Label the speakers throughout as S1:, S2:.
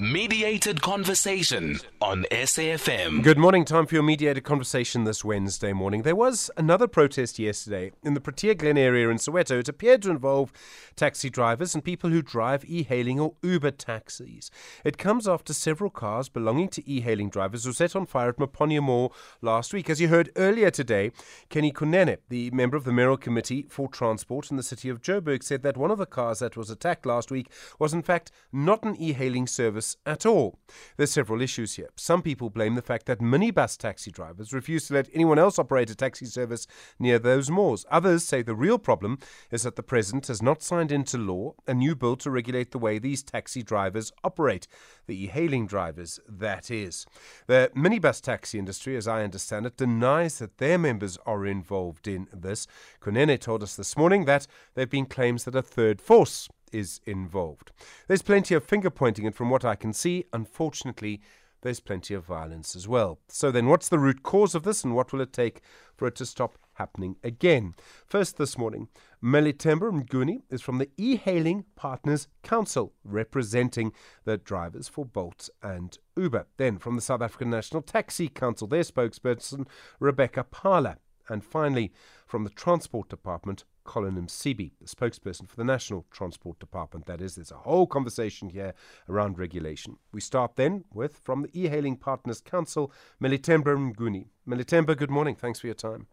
S1: Mediated Conversation on SAFM.
S2: Good morning. Time for your mediated conversation this Wednesday morning. There was another protest yesterday in the Protea Glen area in Soweto. It appeared to involve taxi drivers and people who drive e hailing or Uber taxis. It comes after several cars belonging to e hailing drivers were set on fire at Maponya Mall last week. As you heard earlier today, Kenny Kunene, the member of the Mayoral Committee for Transport in the city of Joburg, said that one of the cars that was attacked last week was in fact not an e hailing service at all. There's several issues here. Some people blame the fact that minibus taxi drivers refuse to let anyone else operate a taxi service near those malls. Others say the real problem is that the president has not signed into law a new bill to regulate the way these taxi drivers operate, the e-hailing drivers, that is. The minibus taxi industry, as I understand it, denies that their members are involved in this. Kunene told us this morning that there have been claims that a third force is involved. There's plenty of finger pointing, and from what I can see, unfortunately, there's plenty of violence as well. So, then what's the root cause of this, and what will it take for it to stop happening again? First, this morning, Melithemba Mnguni is from the E Hailing Partners Council, representing the drivers for Bolt and Uber. Then, from the South African National Taxi Council, their spokesperson, Rebecca Phala. And finally, from the Transport Department, Collen Msibi, the spokesperson for the National Transport Department. That is, there's a whole conversation here around regulation. We start then with, from the E-Hailing Partners Council, Melithemba Mnguni. Melithemba, good morning. Thanks for your time.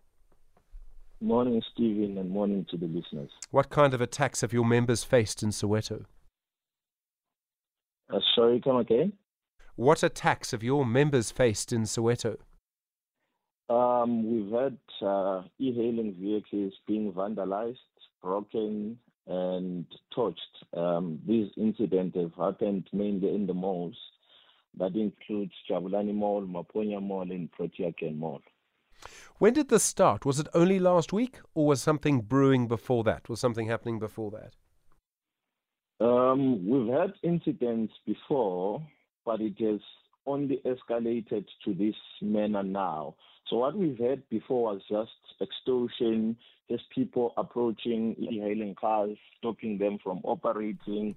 S3: Morning, Stephen, and morning to the listeners.
S2: What kind of attacks have your members faced in Soweto?
S3: Uh, sorry, come again?
S2: What attacks have your members faced in Soweto?
S3: Um, we've had uh, e-hailing vehicles being vandalized, broken, and torched. Um, these incidents have happened mainly in the malls. That includes Jabulani Mall, Maponya Mall, and Protea Glen Mall.
S2: When did this start? Was it only last week, or was something brewing before that? Was something happening before that?
S3: Um, we've had incidents before, but it has only escalated to this manner now. So what we've had before was just extortion, just people approaching e-hailing cars, stopping them from operating,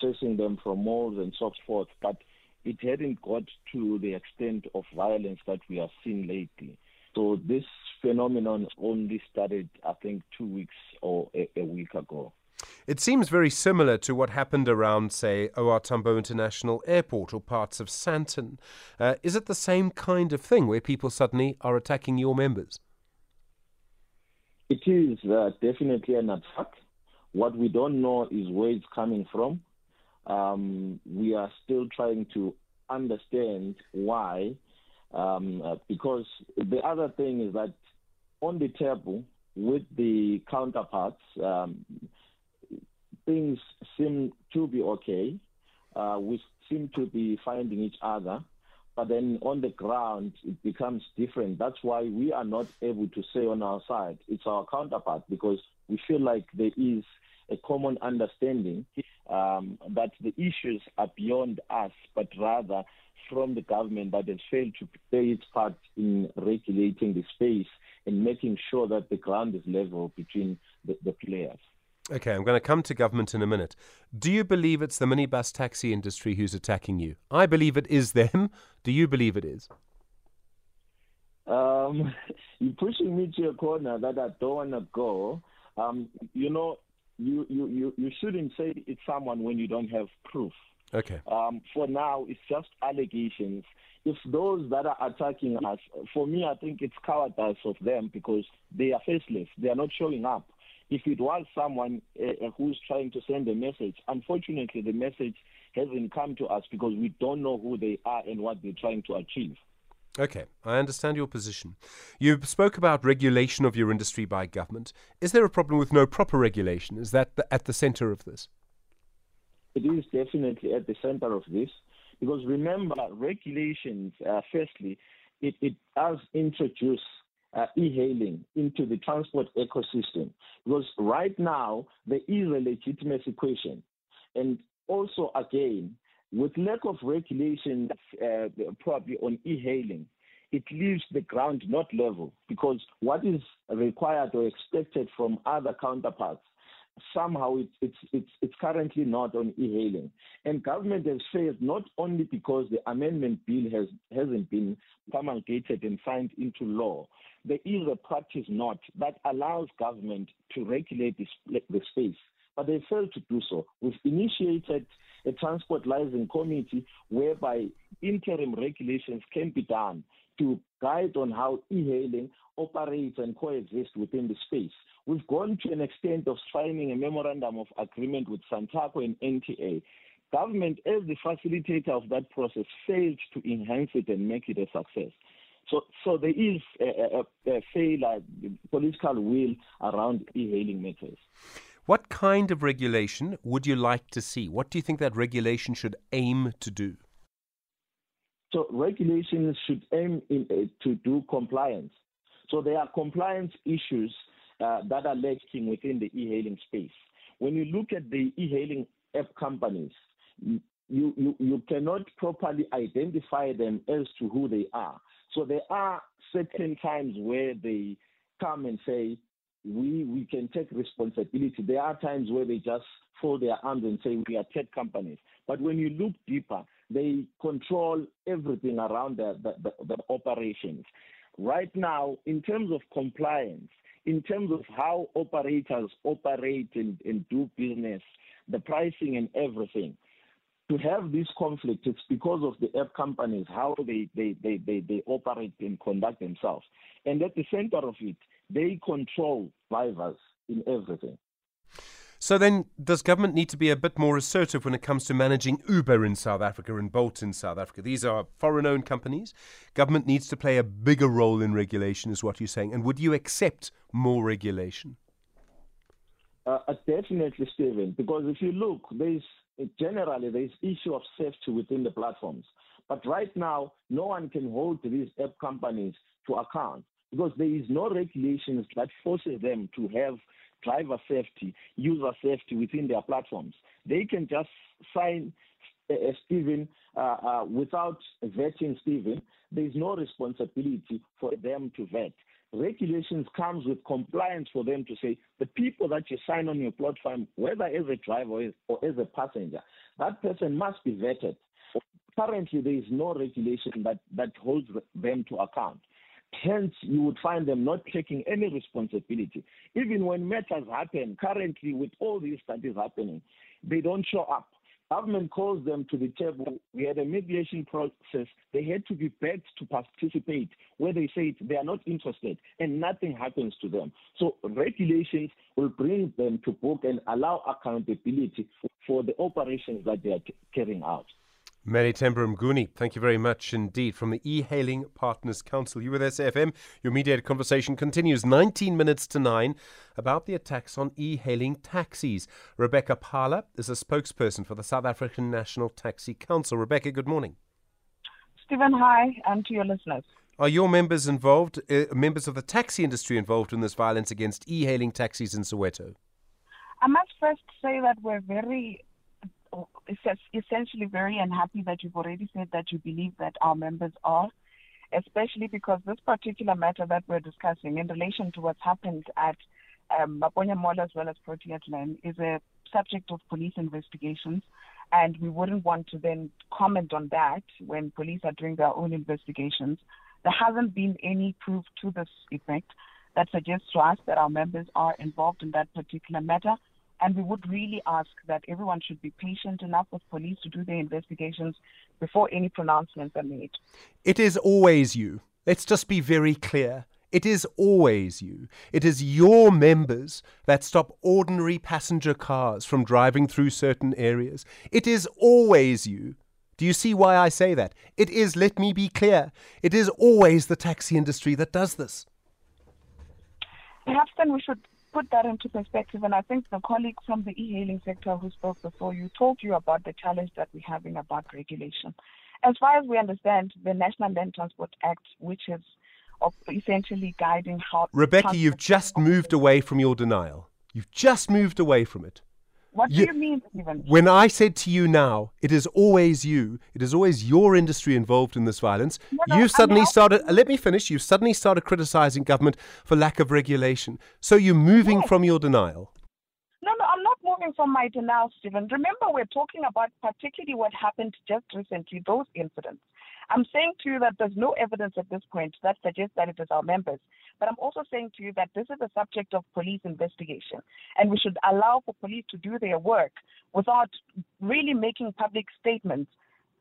S3: chasing them from malls and so forth. But it hadn't got to the extent of violence that we have seen lately. So this phenomenon only started, I think, two weeks or a, a week ago.
S2: It seems very similar to what happened around, say, OR Tambo International Airport or parts of Sandton. Uh, is it the same kind of thing where people suddenly are attacking your members?
S3: It is uh, definitely an attack. What we don't know is where it's coming from. Um, we are still trying to understand why, um, uh, because the other thing is that on the table with the counterparts, um, things seem to be okay. Uh, we seem to be finding each other. But then on the ground, it becomes different. That's why we are not able to say on our side, it's our counterpart, because we feel like there is a common understanding um, that the issues are beyond us, but rather from the government that has failed to play its part in regulating the space and making sure that the ground is level between the, the players.
S2: Okay, I'm going to come to government in a minute. Do you believe it's the minibus taxi industry who's attacking you? I believe it is them. Do you believe it is?
S3: Um, you're pushing me to a corner that I don't want to go. Um, you know, you, you, you, you shouldn't say it's someone when you don't have proof.
S2: Okay.
S3: Um, for now, it's just allegations. If those that are attacking us, for me, I think it's cowardice of them because they are faceless. They are not showing up if it was someone uh, who's trying to send a message, unfortunately, the message hasn't come to us because we don't know who they are and what they're trying to achieve.
S2: Okay, I understand your position. You spoke about regulation of your industry by government. Is there a problem with no proper regulation? Is that the, at the center of this?
S3: It is definitely at the center of this because remember, regulations, uh, firstly, it, it does introduce uh, e-hailing into the transport ecosystem. Because right now there is a legitimacy question and also again with lack of regulation uh, probably on e-hailing it leaves the ground not level. Because what is required or expected from other counterparts somehow it's, it's, it's, it's currently not on e-hailing. And government has failed not only because the amendment bill has, hasn't been promulgated and signed into law. There is a practice not that allows government to regulate this, the space, but they failed to do so. We've initiated a transport licensing committee whereby interim regulations can be done to guide on how e-hailing operates and coexists within the space. We've gone to an extent of signing a memorandum of agreement with Santaco and NTA. Government, as the facilitator of that process, failed to enhance it and make it a success. So, so there is a, a, a failure, political will around e-hailing matters.
S2: What kind of regulation would you like to see? What do you think that regulation should aim to do?
S3: So regulations should aim in, uh, to do compliance. So there are compliance issues uh, that are lacking within the e-hailing space. When you look at the e-hailing app companies, you, you, you cannot properly identify them as to who they are. So there are certain times where they come and say, we, we can take responsibility. There are times where they just fold their arms and say, we are tech companies. But when you look deeper, they control everything around the, the, the, the operations. Right now, in terms of compliance, in terms of how operators operate and, and do business, the pricing and everything, to have this conflict, it's because of the app companies, how they, they, they, they, they operate and conduct themselves. And at the center of it, they control drivers in everything.
S2: So then, does government need to be a bit more assertive when it comes to managing Uber in South Africa and Bolt in South Africa? These are foreign-owned companies. Government needs to play a bigger role in regulation, is what you're saying. And would you accept more regulation?
S3: Uh, uh definitely, Stephen. Because if you look, there's generally there's issue of safety within the platforms. But right now, no one can hold these app companies to account because there is no regulations that forces them to have driver safety, user safety within their platforms. They can just sign uh, Stephen uh, uh, without vetting Stephen. There is no responsibility for them to vet. Regulations comes with compliance for them to say the people that you sign on your platform, whether as a driver or as a passenger, that person must be vetted. Currently, there is no regulation that, that holds them to account. Hence, you would find them not taking any responsibility. Even when matters happen, currently with all these studies happening, they don't show up. Government calls them to the table. We had a mediation process. They had to be begged to participate, where they say they are not interested, and nothing happens to them. So regulations will bring them to book and allow accountability for the operations that they are carrying out.
S2: Melithemba Mnguni, thank you very much indeed from the E-Hailing Partners Council. You with SAFM. Your mediated conversation continues 19 minutes to 9 about the attacks on e-hailing taxis. Rebecca Phala is a spokesperson for the South African National Taxi Council. Rebecca, good morning.
S4: Stephen, hi, and to your listeners.
S2: Are your members involved, uh, members of the taxi industry involved in this violence against e-hailing taxis in Soweto?
S4: I must first say that we're very essentially very unhappy that you've already said that you believe that our members are, especially because this particular matter that we're discussing in relation to what's happened at um, Maponya Mall as well as Protea Glen is a subject of police investigations, and we wouldn't want to then comment on that when police are doing their own investigations. There hasn't been any proof to this effect that suggests to us that our members are involved in that particular matter. And we would really ask that everyone should be patient enough with police to do their investigations before any pronouncements are made.
S2: It is always you. Let's just be very clear. It is always you. It is your members that stop ordinary passenger cars from driving through certain areas. It is always you. Do you see why I say that? It is, let me be clear, it is always the taxi industry that does this.
S4: Perhaps then we should put that into perspective, and I think the colleague from the e-hailing sector who spoke before you told you about the challenge that we're having about regulation. As far as we understand, the National Land Transport Act, which is essentially guiding how.
S2: Rebecca, you've just moved away from your denial. You've just moved away from it.
S4: What do you, you mean, Stephen?
S2: When I said to you now, it is always you, it is always your industry involved in this violence, no, no, you've suddenly started, let me finish, you've suddenly started criticizing government for lack of regulation. So you're moving yes. from your denial.
S4: No, no, I'm not moving from my denial, Stephen. Remember, we're talking about particularly what happened just recently, those incidents. I'm saying to you that there's no evidence at this point that suggests that it is our members. But I'm also saying to you that this is a subject of police investigation, and we should allow for police to do their work without really making public statements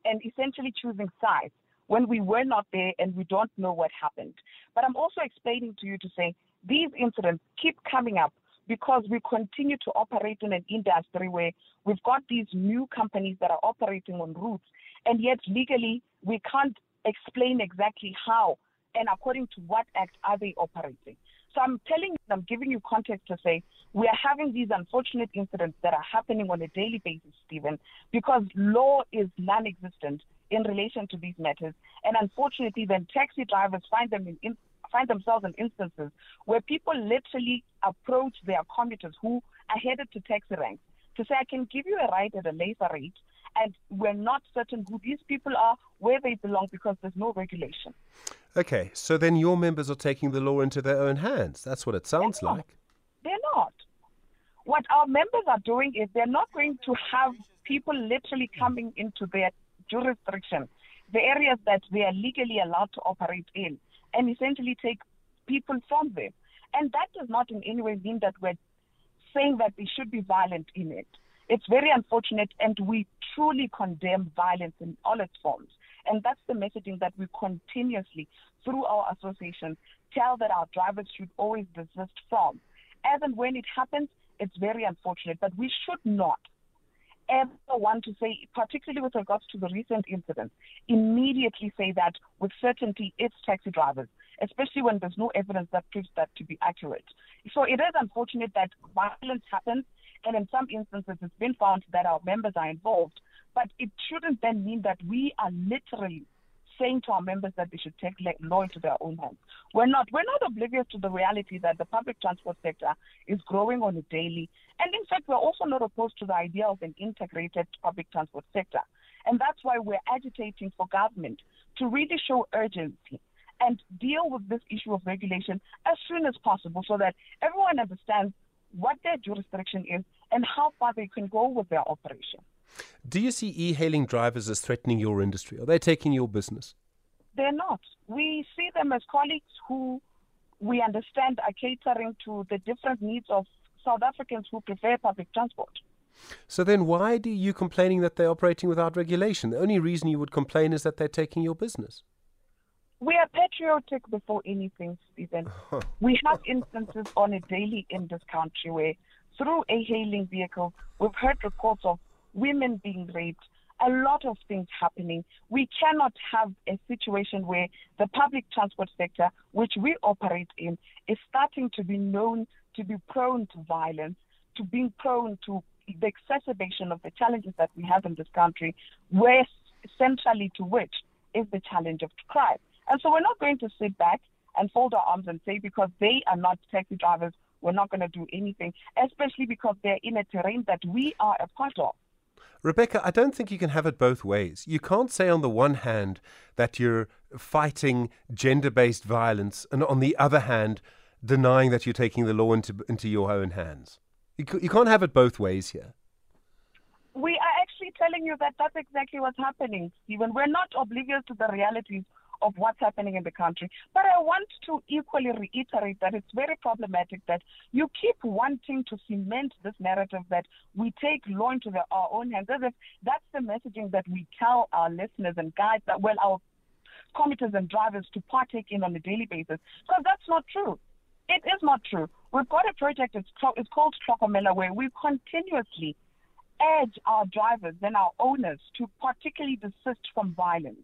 S4: and essentially choosing sides when we were not there and we don't know what happened. But I'm also explaining to you to say these incidents keep coming up because we continue to operate in an industry where we've got these new companies that are operating on routes, and yet legally we can't explain exactly how and according to what act are they operating. So I'm telling you, I'm giving you context to say we are having these unfortunate incidents that are happening on a daily basis, Stephen, because law is non-existent in relation to these matters. And unfortunately, then taxi drivers find them in, in find themselves in instances where people literally approach their commuters who are headed to taxi ranks to say, I can give you a ride at a later rate, and we're not certain who these people are, where they belong, because there's no regulation.
S2: Okay, so then your members are taking the law into their own hands. That's what it sounds
S4: they're
S2: like.
S4: They're not. What our members are doing is they're not going to have people literally coming into their jurisdiction, the areas that they are legally allowed to operate in, and essentially take people from them. And that does not in any way mean that we're saying that they should be violent in it. It's very unfortunate, and we truly condemn violence in all its forms. And that's the messaging that we continuously, through our associations, tell that our drivers should always desist from. As and when it happens, it's very unfortunate, but we should not ever want to say, particularly with regards to the recent incident, immediately say that with certainty it's taxi drivers, especially when there's no evidence that proves that to be accurate. So it is unfortunate that violence happens, and in some instances it's been found that our members are involved, but it shouldn't then mean that we are literally saying to our members that they should take law into their own hands. We're not. We're not oblivious to the reality that the public transport sector is growing on a daily. And in fact, we're also not opposed to the idea of an integrated public transport sector. And that's why we're agitating for government to really show urgency and deal with this issue of regulation as soon as possible so that everyone understands what their jurisdiction is and how far they can go with their operation.
S2: Do you see e hailing drivers as threatening your industry? Are they taking your business?
S4: They're not. We see them as colleagues who we understand are catering to the different needs of South Africans who prefer public transport.
S2: So then, why are you complaining that they're operating without regulation? The only reason you would complain is that they're taking your business.
S4: We are patriotic before anything, Stephen. we have instances on a daily in this country where, through a hailing vehicle, we've heard reports of women being raped, a lot of things happening. We cannot have a situation where the public transport sector, which we operate in, is starting to be known to be prone to violence, to being prone to the exacerbation of the challenges that we have in this country, where centrally to which is the challenge of crime. And so we're not going to sit back and fold our arms and say because they are not taxi drivers, we're not going to do anything, especially because they're in a terrain that we are a part of.
S2: Rebecca, I don't think you can have it both ways. You can't say on the one hand that you're fighting gender based violence, and on the other hand, denying that you're taking the law into, into your own hands. You, you can't have it both ways here.
S4: We are actually telling you that that's exactly what's happening, Stephen. We're not oblivious to the realities of what's happening in the country. But I want to equally reiterate that it's very problematic that you keep wanting to cement this narrative that we take law into the, our own hands. As if that's the messaging that we tell our listeners and guides that, well, our commuters and drivers to partake in on a daily basis. Because that's not true. It is not true. We've got a project, it's, it's called Tlhokomela, where we continuously urge our drivers and our owners to particularly desist from violence.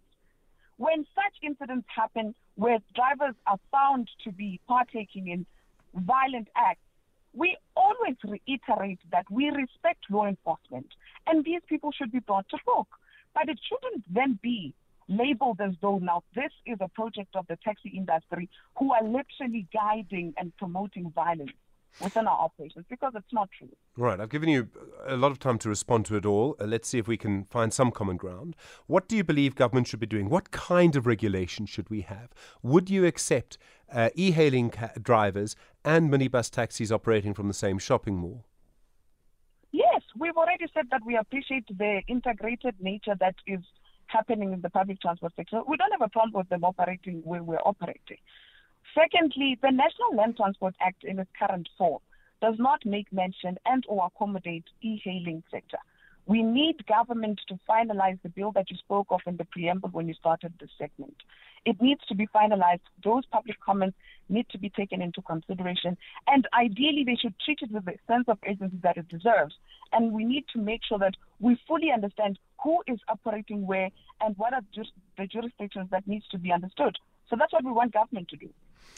S4: When such incidents happen where drivers are found to be partaking in violent acts, we always reiterate that we respect law enforcement and these people should be brought to book. But it shouldn't then be labeled as though now this is a project of the taxi industry who are literally guiding and promoting violence within our operations because it's not true.
S2: Right. I've given you a lot of time to respond to it all. Uh, let's see if we can find some common ground. What do you believe government should be doing? What kind of regulation should we have? Would you accept uh, e hailing ca- drivers and minibus taxis operating from the same shopping mall?
S4: Yes, we've already said that we appreciate the integrated nature that is happening in the public transport sector. We don't have a problem with them operating where we're operating. Secondly, the National Land Transport Act in its current form does not make mention and or accommodate e-hailing sector. We need government to finalize the bill that you spoke of in the preamble when you started the segment. It needs to be finalized. Those public comments need to be taken into consideration. And ideally, they should treat it with the sense of agency that it deserves. And we need to make sure that we fully understand who is operating where and what are just the jurisdictions that needs to be understood. So that's what we want government to do.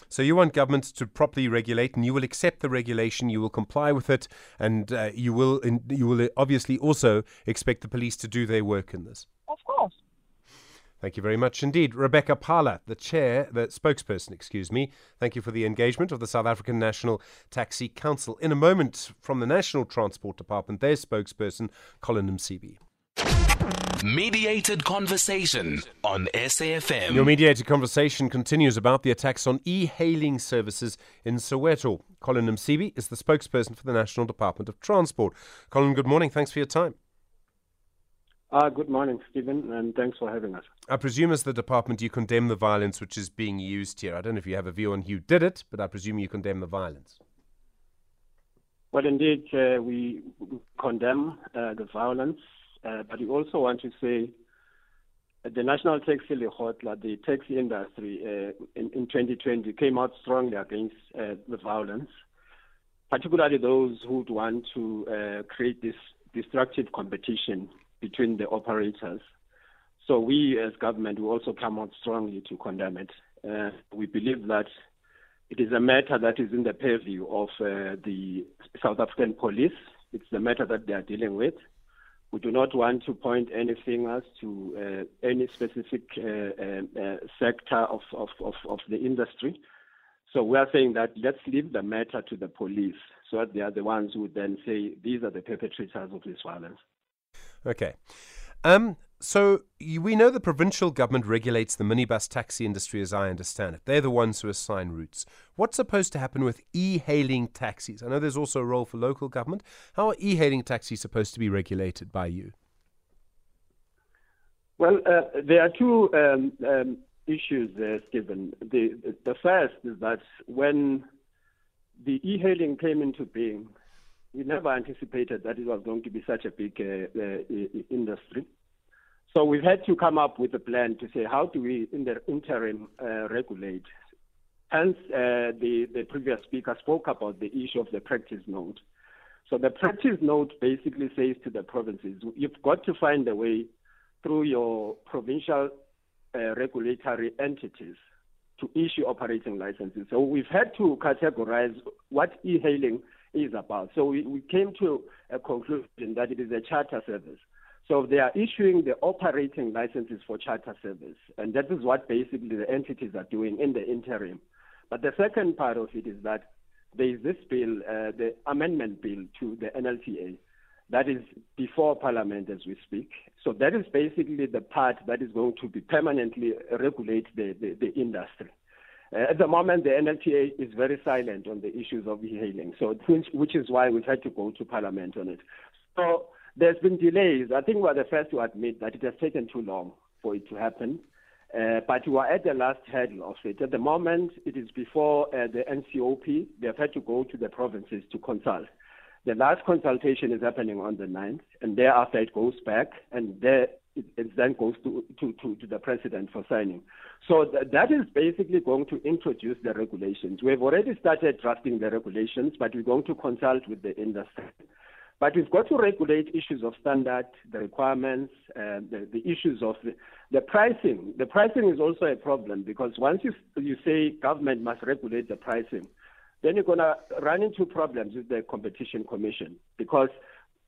S2: So you want governments to properly regulate, and you will accept the regulation, you will comply with it, and uh, you will in, you will obviously also expect the police to do their work in this.
S4: Of course.
S2: Thank you very much indeed. Rebecca Phala, the chair, the spokesperson, excuse me. Thank you for the engagement of the South African National Taxi Council. In a moment, from the National Transport Department, their spokesperson, Collen Msibi.
S1: Mediated conversation on SAFM.
S2: Your mediated conversation continues about the attacks on e hailing services in Soweto. Collen Msibi is the spokesperson for the National Department of Transport. Collen, good morning. Thanks for your time.
S5: Uh, good morning, Stephen, and thanks for having us.
S2: I presume, as the department, you condemn the violence which is being used here. I don't know if you have a view on who did it, but I presume you condemn the violence.
S5: Well, indeed, uh, we condemn uh, the violence uh, but we also want to say the National Taxi Lekgotla, the taxi industry uh, in, in, 2020 came out strongly against uh, the violence, particularly those who want to uh, create this destructive competition between the operators. So we as government will also come out strongly to condemn it. Uh, we believe that it is a matter that is in the purview of uh, the South African police. It's the matter that they are dealing with. We do not want to point any fingers to uh, any specific uh, uh, uh, sector of, of, of, of, the industry. So we are saying that let's leave the matter to the police so that they are the ones who then say these are the perpetrators of this violence.
S2: Okay. Um, so we know the provincial government regulates the minibus taxi industry, as I understand it. They're the ones who assign routes. What's supposed to happen with e-hailing taxis? I know there's also a role for local government. How are e-hailing taxis supposed to be regulated by you?
S5: Well, uh, there are two um, um, issues there, Stephen. The, the first is that when the e-hailing came into being, we never anticipated that it was going to be such a big uh, uh, industry. So we've had to come up with a plan to say how do we, in the interim, uh, regulate. Hence, uh, the, the previous speaker spoke about the issue of the practice note. So the practice note basically says to the provinces, you've got to find a way through your provincial uh, regulatory entities to issue operating licenses. So we've had to categorize what e-hailing is about. So we, we came to a conclusion that it is a charter service. So they are issuing the operating licenses for charter service, and that is what basically the entities are doing in the interim. But the second part of it is that there is this bill, uh, the amendment bill to the NLTA, that is before Parliament as we speak. So that is basically the part that is going to be permanently regulate the, the, the industry. Uh, at the moment, the NLTA is very silent on the issues of e-hailing, so which, which is why we've had to go to Parliament on it. So there's been delays. I think we're the first to admit that it has taken too long for it to happen. Uh, but we are at the last hurdle of it. At the moment, it is before uh, the NCOP. They have had to go to the provinces to consult. The last consultation is happening on the 9th, and thereafter it goes back, and there it, it then goes to, to, to, to, the president for signing. So th- that is basically going to introduce the regulations. We've already started drafting the regulations, but we're going to consult with the industry. But we've got to regulate issues of standard, the requirements, uh, the, the, issues of the, the, pricing. The pricing is also a problem because once you, you say government must regulate the pricing, then you're going to run into problems with the competition commission because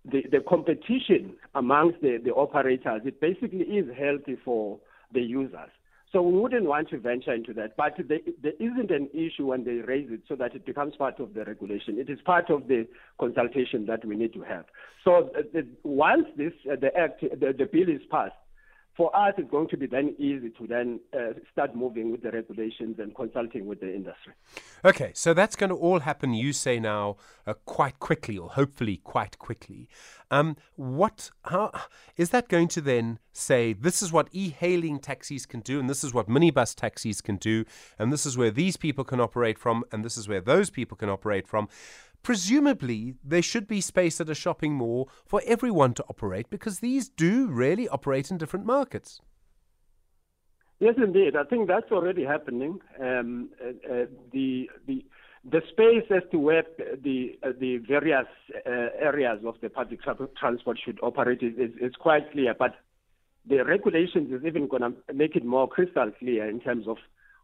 S5: the, the competition amongst the, the operators, it basically is healthy for the users. So we wouldn't want to venture into that. But there, isn't an issue when they raise it so that it becomes part of the regulation. It is part of the consultation that we need to have. So uh, once this uh, the act the, the bill is passed, for us, it's going to be then easy to then uh, start moving with the regulations and consulting with the industry.
S2: Okay, so that's going to all happen, you say now, uh, quite quickly, or hopefully quite quickly. Um, what, how, is that going to then say this is what e hailing taxis can do, and this is what minibus taxis can do, and this is where these people can operate from, and this is where those people can operate from? Presumably there should be space at a shopping mall for everyone to operate because these do really operate in different markets.
S5: Yes, indeed. I think that's already happening. Um, uh, uh, the the the space as to where the uh, the various uh, areas of the public transport should operate is, is, is quite clear, but the regulations is even going to make it more crystal clear in terms of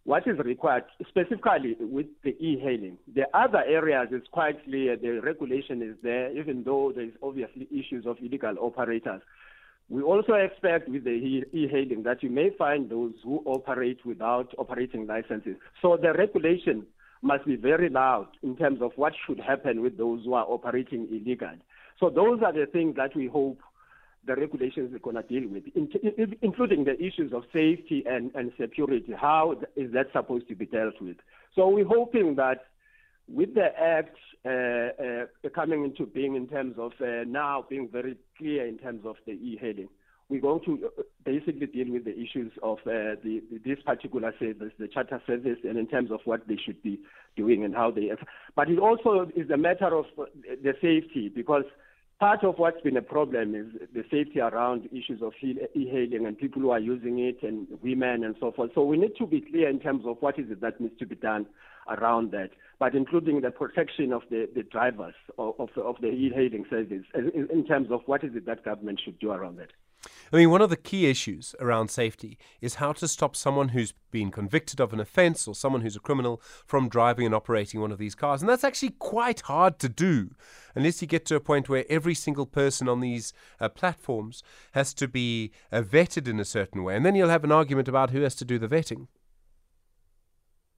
S5: what is required specifically with the e-hailing. The other areas is quite clear. The regulation is there, even though there is obviously issues of illegal operators. We also expect with the e-hailing that you may find those who operate without operating licenses. So the regulation must be very loud in terms of what should happen with those who are operating illegally. So those are the things that we hope the regulations are going to deal with, including the issues of safety and, and security. How is that supposed to be dealt with? So we're hoping that with the Act uh, uh, coming into being in terms of uh, now being very clear in terms of the e-hailing, we're going to uh, basically deal with the issues of uh, the, this particular service, the charter service, and in terms of what they should be doing and how they. But it also is a matter of uh, the safety because Part of what's been a problem is the safety around issues of e-hailing and people who are using it and women and so forth. So we need to be clear in terms of what is it that needs to be done around that, but including the protection of the, the drivers of, of, of the e-hailing service in, in terms of what is it that government should do around that.
S2: I mean, one of the key issues around safety is how to stop someone who's been convicted of an offence or someone who's a criminal from driving and operating one of these cars. And that's actually quite hard to do unless you get to a point where every single person on these uh, platforms has to be uh, vetted in a certain way. And then you'll have an argument about who has to do the vetting.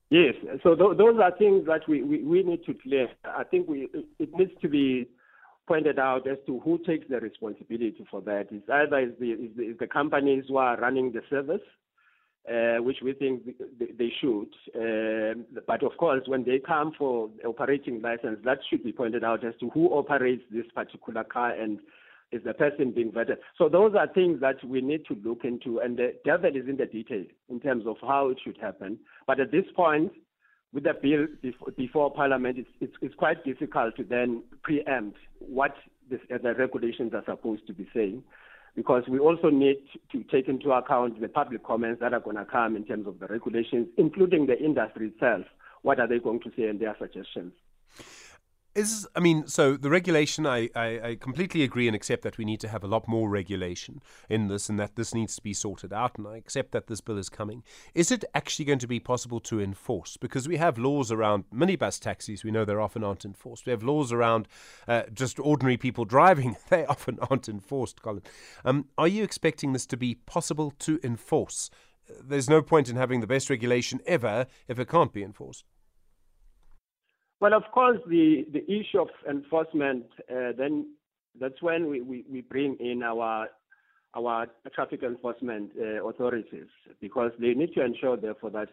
S5: Yes, so th- those are things that we, we, we need to clear. I think we, it needs to be pointed out as to who takes the responsibility for that. It's either is the, the, the companies who are running the service, uh, which we think they should. Uh, but of course, when they come for operating license, that should be pointed out as to who operates this particular car and is the person being vetted. So those are things that we need to look into, and the devil is in the detail in terms of how it should happen. But at this point, with the bill before Parliament, it's, it's, it's quite difficult to then preempt what this, the regulations are supposed to be saying, because we also need to take into account the public comments that are going to come in terms of the regulations, including the industry itself. What are they going to say and their suggestions?
S2: Is I mean, so the regulation, I, I, I, completely agree and accept that we need to have a lot more regulation in this and that this needs to be sorted out, and I accept that this bill is coming. Is it actually going to be possible to enforce? Because we have laws around minibus taxis, we know they often aren't enforced. We have laws around uh, just ordinary people driving, they often aren't enforced, Collen. Um, are you expecting this to be possible to enforce? There's no point in having the best regulation ever if it can't be enforced.
S5: Well, of course, the, the issue of enforcement, uh, then that's when we, we, we, bring in our our traffic enforcement uh, authorities because they need to ensure, therefore, that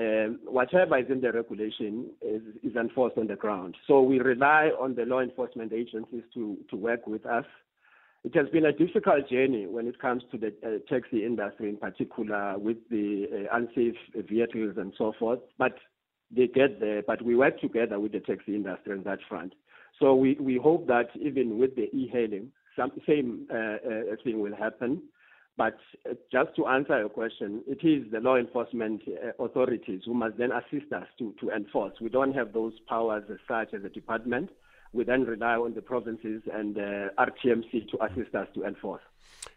S5: um, whatever is in the regulation is, is enforced on the ground. So we rely on the law enforcement agencies to, to work with us. It has been a difficult journey when it comes to the uh, taxi industry in particular with the uh, unsafe vehicles and so forth. But they get there, but we work together with the taxi industry on that front. So we, we hope that even with the e-hailing, some same uh, uh, thing will happen. But uh, just to answer your question, it is the law enforcement uh, authorities who must then assist us to, to enforce. We don't have those powers as such as a department. We then rely on the provinces and uh, RTMC to assist us to enforce.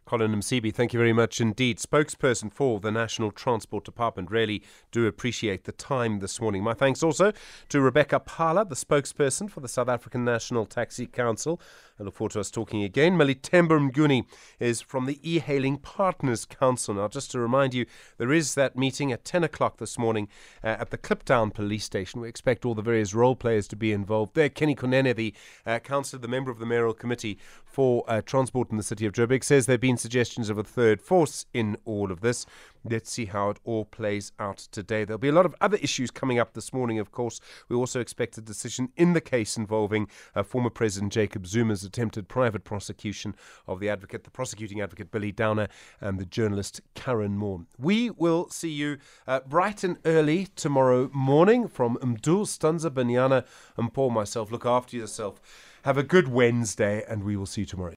S2: Collen Msibi, thank you very much indeed. Spokesperson for the National Transport Department. Really do appreciate the time this morning. My thanks also to Rebecca Phala, the spokesperson for the South African National Taxi Council. I look forward to us talking again. Tember Mnguni is from the E-Hailing Partners Council. Now, just to remind you, there is that meeting at 10 o'clock this morning uh, at the Kliptown Police Station. We expect all the various role players to be involved there. Kenny Kunene, the uh, councillor, the member of the mayoral committee for uh, transport in the city of Joburg, says they've been been suggestions of a third force in all of this. Let's see how it all plays out today. There'll be a lot of other issues coming up this morning, of course. We also expect a decision in the case involving uh, former President Jacob Zuma's attempted private prosecution of the advocate, the prosecuting advocate Billy Downer, and the journalist Karyn Maughan. We will see you uh, bright and early tomorrow morning from Mdul, Stanza, Banyana, and Paul, myself. Look after yourself. Have a good Wednesday, and we will see you tomorrow.